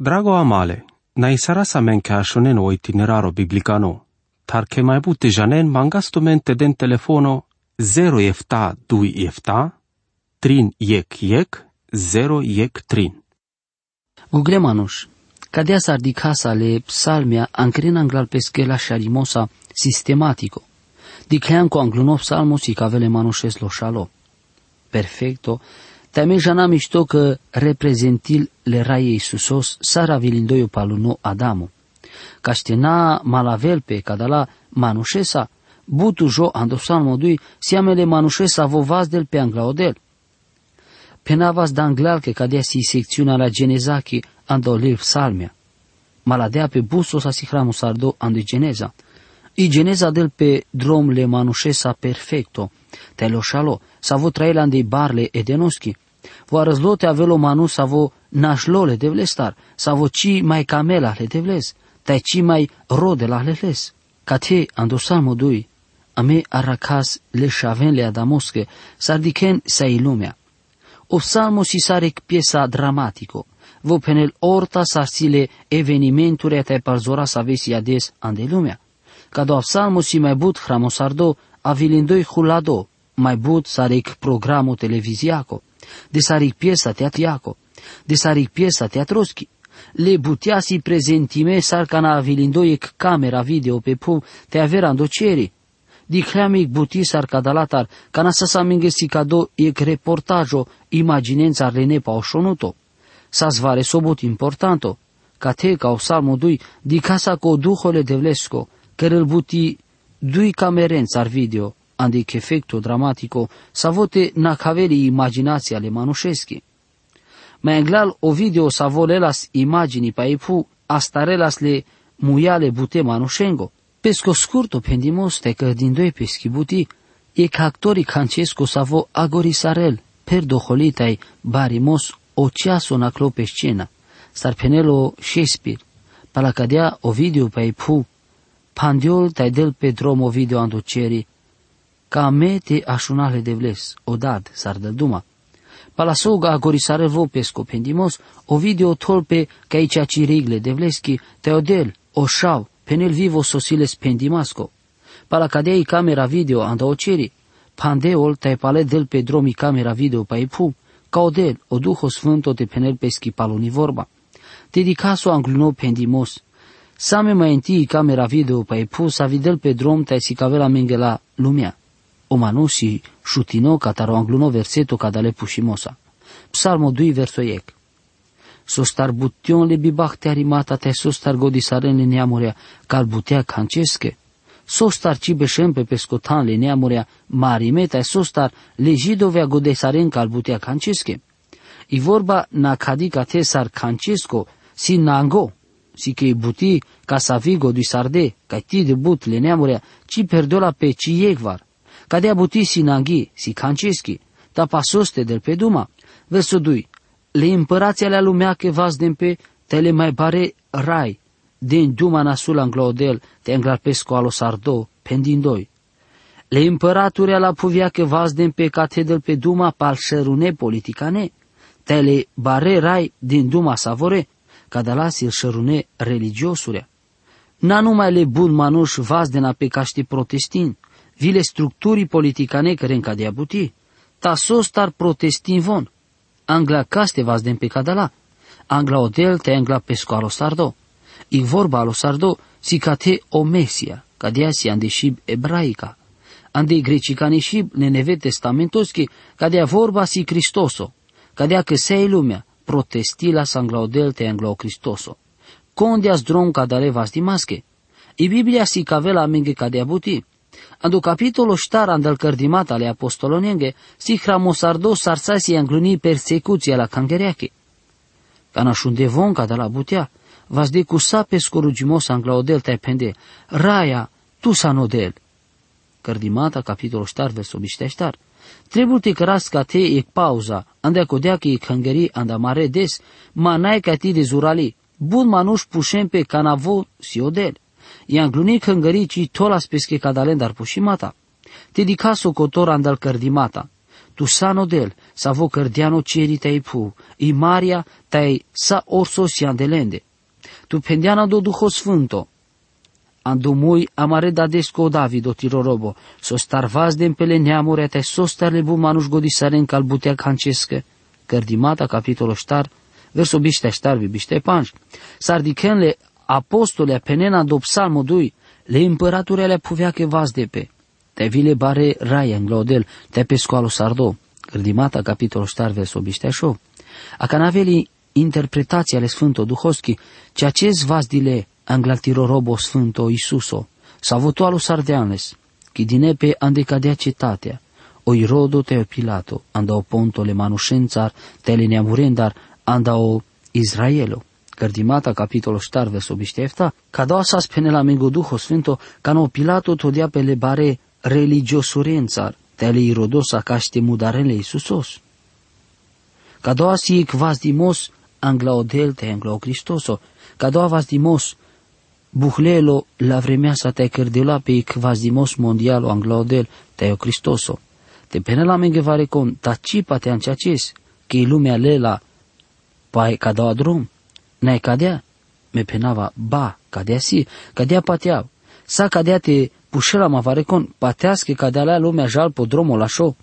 Drago amale, na isara sa men ke ashonen o itineraro biblicano, tar ke mai bute janen mangasto mente den telefono 0 efta 2 efta, trin yek yek, 0 yek trin. Google manush, cadea s-ar di casa le psalmia anche anglal peschela sharimosa sistematico. Di creanco angluno psalmos și cavele manushes lo shalo. Perfecto, Tame jana mișto că reprezentil le raie Iisusos sara vilindoio paluno Adamu. Caștena malavel pe cadala manușesa, butu jo andosan modui siamele manușesa vovaz del pe anglaodel. Penavas danglal că cadea si secțiunea la genezaki andolil salmia. Maladea pe busos asihramu sardo ando geneza. I geneza del pe drom le manușesa perfecto, te lo shalo, savo trailandi barle edenoski, vo razlote avelo manu savo našlole devlestar, savo ci mai camela le devles, tai ci mai rode la leles. Cate ando salmo dui, ame arracas le shaven le adamosche, sardiken sai lumea. O salmo si sarec piesa dramatico, vo penel orta sarsile evenimenturi te parzora sa vesi ades ande lumea. Cado salmo si mai but hramosardo, avilindoi hulado, mai but sarec programo televiziaco de saric piesa teatriaco, de saric piesa teatroschi. Le butiasi prezentime sarcana avilindoiec camera video pe pu te averando ceri. Di creamic buti sarcadalatar, cana sa samingesi cado ec reportajo imaginenza renepa oșonuto. Sa zvare sobot importanto, ca te ca o salmo dui di casa co duhole devlesco, care îl buti dui camerențar video, andic efecto dramatico, savote na caveli imaginația le manușeschi. Mai englal Ovidio savolelas imagini pa ipu astarelas le muiale bute manușengo. Pesco scurto pendimos te că din doi peschi buti, e ca actorii cancesco savo agorisarel, per doholitai barimos o ceaso na clope scena, penelo Shakespeare, palacadea Ovidio pa ipu, pandiol tai del pe drom Ovidio andoceri, ca mete așunale de vles, odad, sardăduma. Palasoga agorisare vopesco pendimos, Ovidio tolpe ca aici cirigle de vleschi, teodel, oșau, penel vivo sosiles pendimasco. Palacadei camera video anda oceri, pandeol tai pale del pe dromi camera video pa ipu, ca odel, o duho sfânto de penel peschi paloni vorba. Dedicaso angluno pendimos, Same mai întâi camera video pa ipu sa videl pe drom tai si cavela mengela lumea si šutino kataro angluno verseto kadale pushimosa. Psalmo 2 verso 1. Sostar bution le bibahte arimata te sostar godisaren le neamurea cal butea canceske. Sostar ci beșem pe pescotan le neamurea marimeta e sostar le jidovea godesaren cal butea canceske. I vorba na cadica te sar cancesco si nango, si che buti ca sa vigo di sarde, ca ti de but le neamurea, ci perdola pe ci iegvar Cadea buti sinanghi, si canceschi, ta pasoste del pe duma. Verso 2. Le împărații alea lumea că vas din pe tele mai bare rai, din duma nasul anglodel, te pesco alo sardo, pendin doi. Le împăraturile la puvia că vas din pe catedel pe duma pal șerune politicane, tele bare rai din duma savore, ca de la sil șerune religiosurea. Na numai le bun manuș vas din pe caști protestin, vile structurii politicane care în cadea buti. Ta sostar protestin von. Angla caste vas den pe cadala. Angla odel te angla pesco alo sardo. I vorba alo sardo si cate o mesia, cadea si andeshib ebraica. Ande grecicane shib ne neve testamentoski, cadea vorba si Cristoso. Cadea că sei lumea, protestila odel te anglo Cristoso. Condeas dron cadale vas di masche. I Biblia si cavela menge cadea buti. Ando capitolo ștara andal cărdimat ale apostolonenge, si hramosardo sarsasi angluni persecuția la cangereache. Cana șunde vonca de la butea, vas de cu sape scorugimos anglaodel te pende, raia, tu sanodel. Cărdimata, capitolul ștar, versul ștar. Trebuie te cărasca te e pauza, andea codea că e cangeri anda mare des, ma n-ai ca ti de zurali, bun manuș pușem pe canavo si odel gluni hângărici tolas pesche cadalendar pușimata. Te dicaso cotor andal cărdimata. Tu sano del, sa vo cărdiano ceri tai pu, i Maria tai sa orso si andelende. Tu pendiana do Duho Sfânto, ando mui amare da desco Davido tirorobo, so starvaz de pele neamure te so starle bu manuș godisaren cal butea cancescă, cărdimata capitolo star, verso biște starvi biște panj. Sardicenle apostole penena do psalmo dui, le împăraturele puvea che vas de pe. Te vile bare raia în glodel, te pe scoalo sardo. Cărdimata capitolo star verso biște șo. A canaveli interpretația ale Sfânto Duhoschi, ceea ce vas dile anglatiro robo Sfânto Isuso, savutualu sardeanes, chi dinepe andecadea cetatea, o irodo te Pilato, andao ponto le manușențar, te le neamurendar, andao Israelo. Cărdimata, capitolul ștar, verso biștefta, ca doa sa spene la mengo Duho Sfânto, ca no Pilato todia pe le bare religiosurențar, te le irodosa caște mudarele Isusos. Ca doa si kvas dimos anglaodel te anglo Cristoso, ca doa vas dimos buhlelo la vremea sa te cărdela pe kvas dimos mondialo anglaodel te o Cristoso. Te pene la menge vare con ta cipa te anceaces, că lumea lela pai ca doa drum. N-ai cadea? Me penava, ba, cadea si, cadea pateau. Sa cadea te pușela ma varecon, patească cadea la lumea jal po dromul la show.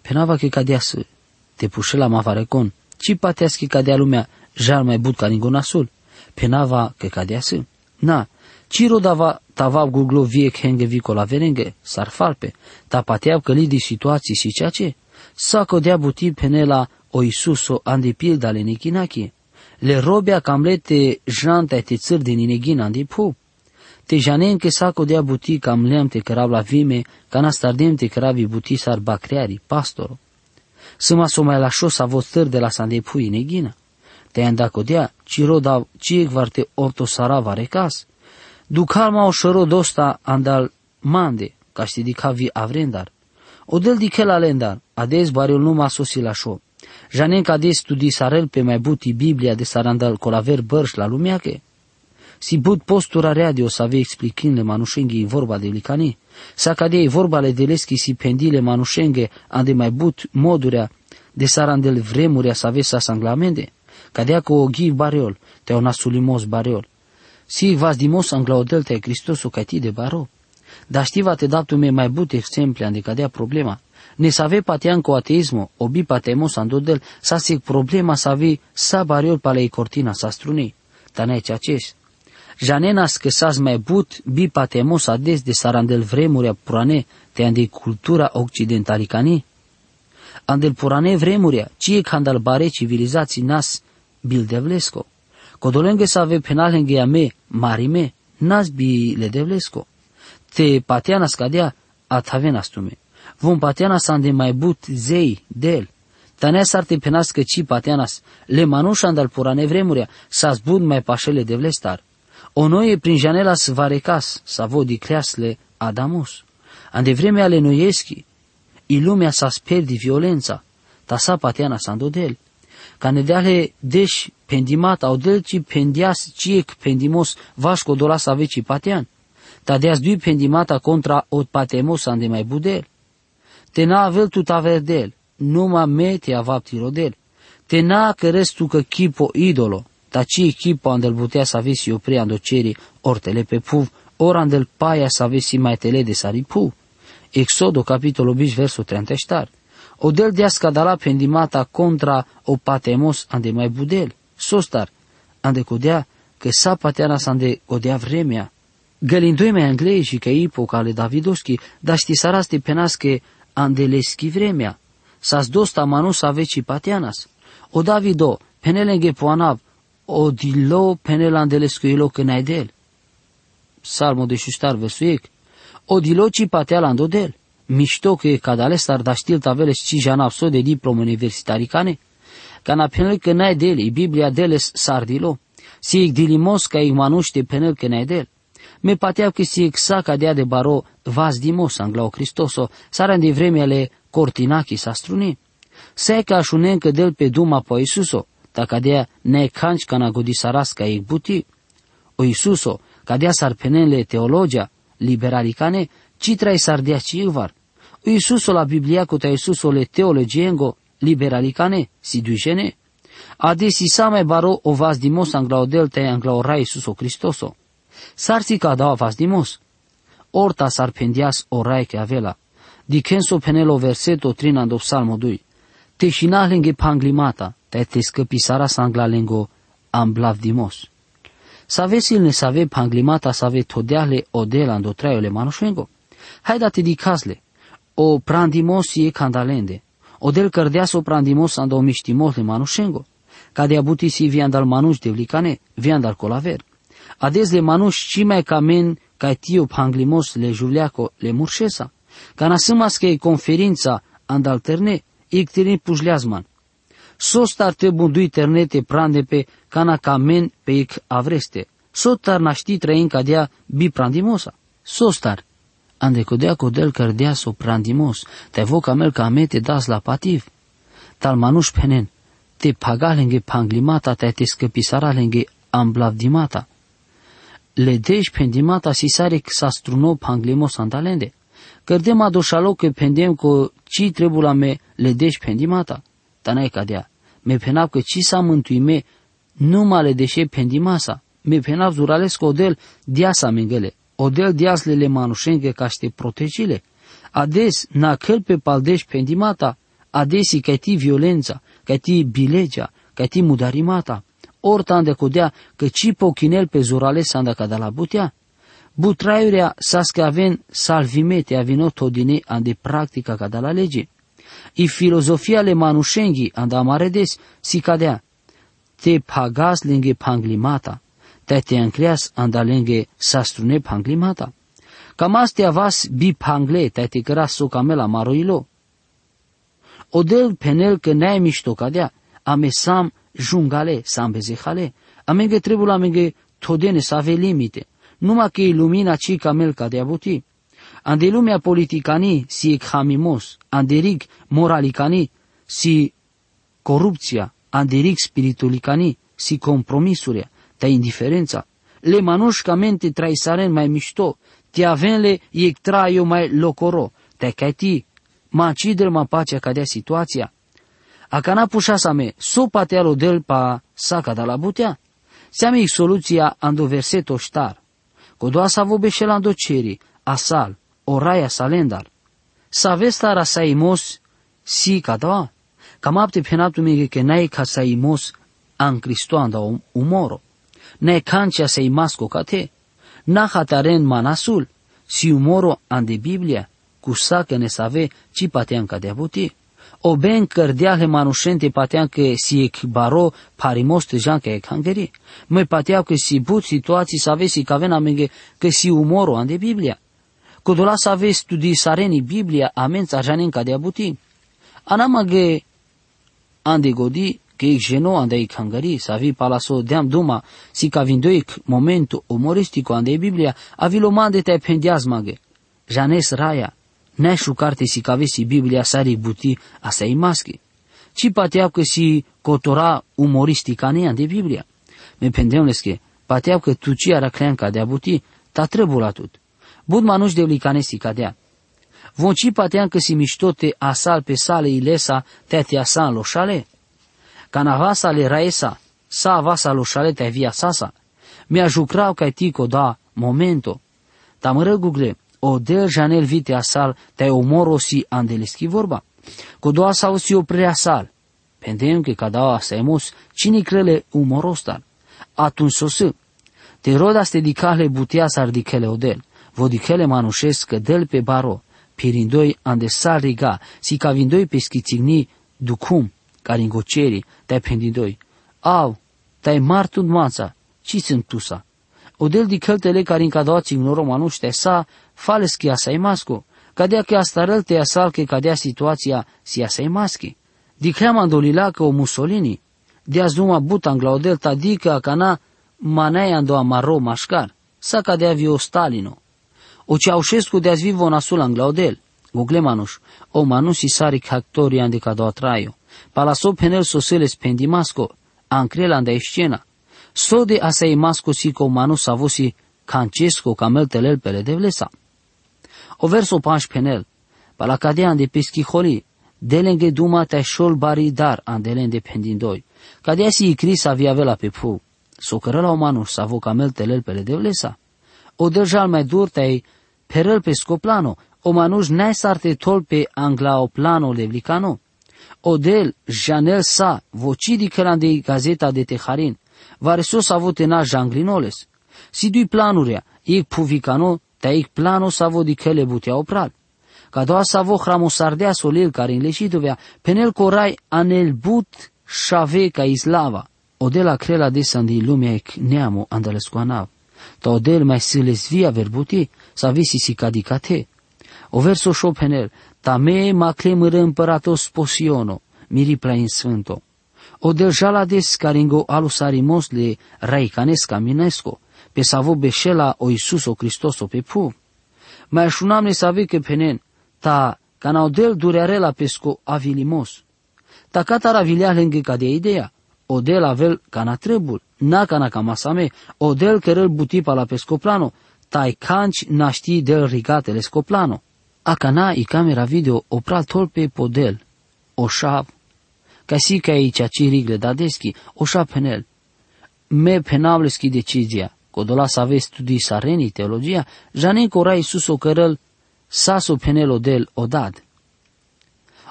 Penava că cadea să te pușela ma varecon, ci patească cadea lumea jal mai but ca ningunasul. Penava că cadea să. Na, ci rodava tava guglo vie henge vicola verenge, sar farpe, ta pateau că lidi situații și ceea ce. Sa codea buti penela o Isuso andi pilda le nikinaki le robia camlete janta te țăr din inegina di pu. Te janen che saco de buti cam lem te cărav la vime, ca nastardem te căravi buti sar bacreari, pastoro. Săma so mai la șos a vostăr de la sande pu inegina. Te andaco dea, ciro da ciec varte orto sarava recas. Ducalma o șoro dosta andal mande, ca ști di cavi avrendar. Odel di la lendar, ades bariul nu ma sosi la șo. Janen ca de studi sarel pe mai buti Biblia de sarandal colaver bărș la lumea che. Si but postura radio să ave explicând manușenghi vorba de licani, sa cadei vorba le deleschi si pendile manușenghe ande mai but modurea de sarandel vremurea să ave sa sanglamende, cadea cu o ghi bariol, te una sulimos bariol. Si vas dimos anglaodel te Cristosul ca ti de baro. Dar știva te datu me mai but exemple ande cadea problema, ne save patean cu ateismo, obi patemos andodel, sa se problema savi sa bariol palei cortina sa strunei. Tane ceaces. Janenas că s mai but bi patemos ades de sarandel vremuria purane te ande cultura occidentalicani. Andel purane vremuria, cie candal bare civilizații nas bildevlesco. Codolenge să ave penalenge a me, marime, nas bi le devlesco. Te pateana scadea, atavenastume vom pateanas ande mai but zei del. Taneas arte penas că ci pateanas le manușan dal purane vremuria sa zbud mai pașele de vlestar. O noie prin janela svarecas sa vodi creasle Adamus. Ande vreme ale noieschi, i lumea sa sperdi violența, ta sa pateana sa del. Κανεδιάλε δες πεντιμάτα, ο δέλτσι πεντιάς τσίεκ πεντιμός βάσκο δολάς αβέτσι πατιάν. Τα δεάς δυο πεντιμάτα κόντρα ο πατεμός αν δε μαϊ μπουτέλ. Τενά αβέλ του ταβερδέλ, νόμα με τε αβάπτη ροδέλ. Τενά κερές του κεκύπο είδωλο, τα τσι κύπο αν δελ μπουτέα σαβίσι ο πρέαν το τσέρι, ορτελε πεπούβ, όραν δελ πάια σαβίσι μαϊτελέ δε σαριπού. Εξόδο καπίτολο 20 verso 34. Odel de scadala pendimata contra o patemos ande mai budel. Sostar, ande codea, că sa pateana sa ande codea vremea. Gălindoi mai anglei și că ipoca ale Davidoschi, dar ști saraste penasche andeleschi vremea, sas dosta manus aveci patianas. O Davido, penelenge poanav, o dilo penel andelescuilo cănaidel. Salmo de șustar versuiec. O dilo ci pateala andodel. Mișto că e cadale star da știl taveles ci janav so de diplom universitaricane. Cana penel cănaidel, e Biblia deles sardilo. Si dilimos ca ig manuște penel cănaidel me pateau că si exact dea de baro vas dimos anglao Cristoso, saran de vremele cortinachi sa struni. Se ca așunen că del pe duma po Isuso, ta cadea ne canci cana godisarasca ei buti. O Isuso, cadea sarpenele teologia, liberalicane, ci trai sardia ci ivar. O Isuso la Biblia cu ta Isuso le teologiengo, liberalicane, si duigene, adesi same baro o vas dimos anglaodel te anglaora Iisus o Cristoso. Sarsi ca da vas dimos. Orta sarpendias orai che avela. Dicenso penelo verseto trinando psalmo 2. Te shinahlinge panglimata, te te scăpisara sanglalengo amblav dimos. Savesil ne save panglimata save todeale odelando traiole manușengo. Haida te dicasle, o prandimos e candalende, odel cărdeas o prandimos ando miștimos le manușengo, ca de abuti si viandal manuș de vlicane, viandal colaver. Ades le manuș ci mai camen ca tio panglimos le juleaco le murșesa, ca nasâmas că e conferința andalterne, ictirin pușleazman. Sos ar trebui dui ternete prande pe cana camen pe ic avreste. Sotar naști trăin cadea bi prandimosa. Sostar, ande codea codel cărdea so prandimos, te voca mel ca mete das la pativ. Tal manuș penen, te paga lenge panglimata te te scăpisara lenge amblavdimata. Le deci pendimata si sare sa struno panglimos andalende. Cărdem adoșalo că pendem cu ci trebuie la me le deci pendimata. Tanai cadea, me penap că ci sa mântuime numai le deșe pendimasa. Me penap zuralesc odel diasa mengele odel diaslele manușenge ca ște protejile. Ades, naquel pe paldeș pendimata, adesi ca ti violența, ca ti bilegea, ca ti mudarimata, orta de codea că ci pochinel pe zurale sanda ca de la butea. Butraiurea sasca aven salvimete avino todine ande practica ca de la lege. I filozofia le manușenghi anda amaredes si cadea. Te pagas lenge panglimata, te ancreas andalenge sastrune panglimata. Kamaste avas bi pangle te grasso camela maroilo. Odel penel că ne mișto cadea, ame sam jungale, sam bezehale, amenge trebuie amenge todene să ave limite, numai că e lumina ci camel cadea buti. Ande lumea politicani si examimos, anderic moralicani si corupția, anderic spiritualicani si compromisuria, ta indiferența. Le manușcamente traisaren mai mișto, te avenle e traio mai locoro, te cati, ma cidel ma pacea cadea situația. A cana pușa sa me, so patealo del pa saca da la butea, seame soluția ando verseto ștar. Codoa sa vobe șelando ceri, asal, oraia salendar. Sa vestara sa imos, si cadawa, cam apte penaptu mege că n-ai ca sa imos an Cristoanda umoro ne cancia sei masco cate, na hataren manasul, si umoro ande Biblia, cu sacă ne save ci patean ca de buti. O ben cărdeale manușente patean că si ec baro parimos tejan că ec hangeri. Mai patea că si but situații să ave si cavena menge că si umoro ande Biblia. Codola să ave studii sareni Biblia amența janen ca de buti. Anamage ande godi che geno andei kangari savi palaso deam duma si ca vindoic momentu umoristico andei Biblia avilo mande te pendiazmage. Janes raya, nešu carte si ca vesi Biblia sari buti a sei maschi. Ci pateau că si cotora umoristica ne ande Biblia. Me pendeunles că pateau că tu ci ara cleanca de abuti, ta trebula tut. Bud manuș de ulicane si cadea. Von ci pateam că si miștote asal pe sale ilesa te te asan loșale? Canavasa le raesa, sa vasa lo șalete via sasa. Mi-a jucrau ca tico da momento. Tamără gugle, o del janel vite asal, te omoro si andeleschi vorba. doa sau si oprea sal. Pendem că cada asemos, cine crele umorostar. Atunci sosă. Te rodas te dicale butea sardicele odel. Vodicele manușesc că del pe baro. Pirindoi ande sal riga, si ca vindoi pe schițigni ducum caringoceri, te pendidoi. Au, te martun mața, ci sunt tusa. Odel di căltele care încadoați în romanuște sa, fales că sa masco, cadea că asta te asal că cadea situația si sa maschi. Di creama dolila că o Mussolini, de azi numa but anglaudel tadică cana manea ando amaro mașcar, sa cadea vio Stalino. O Ceaușescu de azi vivo nasul anglaudel, Guglemanus, o manusi sari cactorii andicado atraio. Palaso penel soseles pendimasco, ancrela anda escena. Sode asai masco si co manu savosi cancesco camel telel pele devlesa. O verso panș penel, pala cadea de peschi holi, delenge duma te shol bari dar andelen dependindoi. Kadea si ikris avia vela pe pu. Socără la omanul să avo camel telel pe le devlesa. O dăjal mai dur te perel pe scoplano, o manuș n-ai sarte tol pe angla o plano levlicano. O del janel sa, vocidi călan de gazeta de teharin, varesos avut ena janglinoles. Si dui planurea, ik puvicano, te ik plano sa vo di cele butea opral. Ca doa sa vo hramosardea solel care înleșitovea, penel corai anel but șave ca islava. Odela crela desan di lumea ec neamo andalescoanav. Ta odel mai siles via verbuti, sa visi si cadicate. O verso șopenel, ta me ma clemără împăratos posiono, miri plain sfânto. O del jalades caringo alusarimos le raicanesca minesco, pe savo beșela o Iisus o Hristos o pe pu. Mai așunam ne savi că penen, ta canaudel durearela pesco avilimos. Ta catara vilea lângă ca de ideea, o del avel cana trebul, na cana camasame, o del cărăl butipa la pescoplano, tai canci naști del rigatele scoplano. A cana i camera video opral tolpe podel, o șav, ca si ca aici ci rigle dadeschi, o șav penel. Me penavleski decizia, Codola să aveți studii sareni teologia, janen cora Iisus o cărăl, saso penel del odad.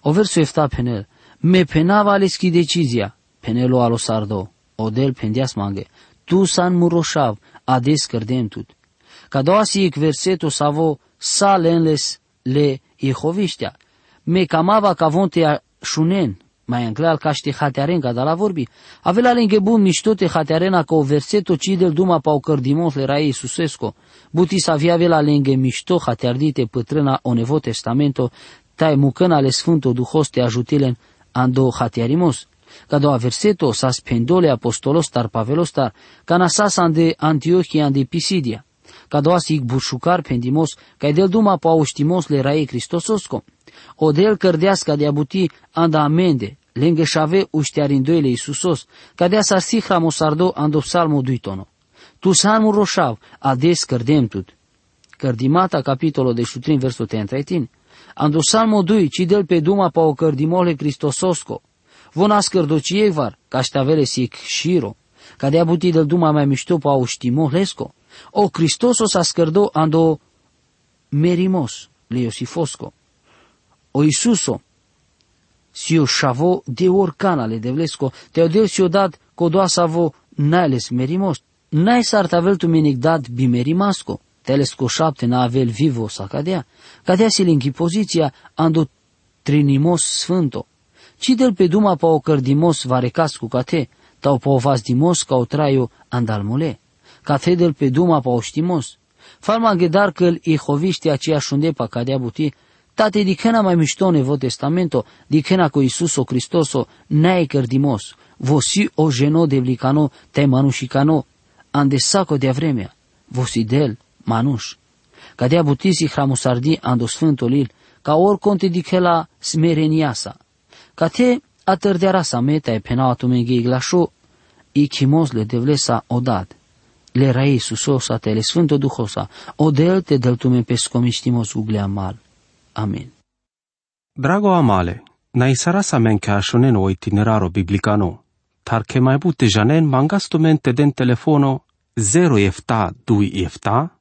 O verso efta penel, me penava aleski decizia, penelo alo sardo, odel pendias mange, tu san muroșav, ades cărdemtut. Ca doua si verseto savo sa lenles le Jehoviștea, me camava ca vonte șunen, mai anglal ca ști hatearen ca da la vorbi. Avela lenghe bun miștote hatearena ca o verseto cidel duma pa o cărdimos le rai Iisusesco. Buti să avea vela lenghe mișto hateardite pătrâna o nevo testamento, tai mucăna le sfânto duhos te ajutilen ando hatearimos. Ca doua verseto sa spendole apostolos tar pavelostar, ca nasasan de Antiochia de Pisidia. Ca doua sig bușucar pendimos, ca del duma pa oștimos le rai Cristososco. O del cărdeasca de abuti anda amende, lângă șave uștearindoile Iisusos, cadea sa sihra mosardo ando psalmo duitono. Tu salmu roșav, ades cărdemtut. Cărdimata capitolo de șutrin versul 30. Ando salmo dui, del pe duma pa o cărdimole Cristososco. Vona scărdocievar, ca ștavele sic șiro, ca de buti del duma mai mișto pa o știmohlesco. O Cristosos a scărdo ando merimos, leosifosco. O Isuso, si o šavo de orcanale de vlesko, te odel si odat kodoa savo nailes merimos. Nai s-ar tavel tu menic dat bimerimasco, telesco șapte na avel vivo sa cadea, cadea si linki poziția ando trinimos sfânto. Ci del pe duma pa o cărdimos varecas cu cate, tau pa o vas dimos ca o traio andalmule. Cate del pe duma pa o știmos. Falma ghedar că îl ihoviște aceeași unde pa cadea buti, Tate dikena mai mișto nevo testamento, dikena ko Isuso Cristoso nae cărdimos, vosi o geno de vlicano te manușicano, ande saco de vremea, vosi del manuș. Ca de butisi hramusardi ando sfântul il, ca or conte dikela smereniasa. Ca te atârdeara sa meta e penau atumenghe iglașo, i chimos le devlesa odad. Le rai susosa te le sfânto duhosa, o del te del tume pescomiștimos uglea mal. Amen. Drago amale, na isarasa men cashonen o itineraro biblicano, tar che mai bute janen mangastumente den telefono 0 efta 2 efta,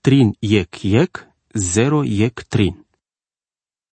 trin yek yek 0 yek trin.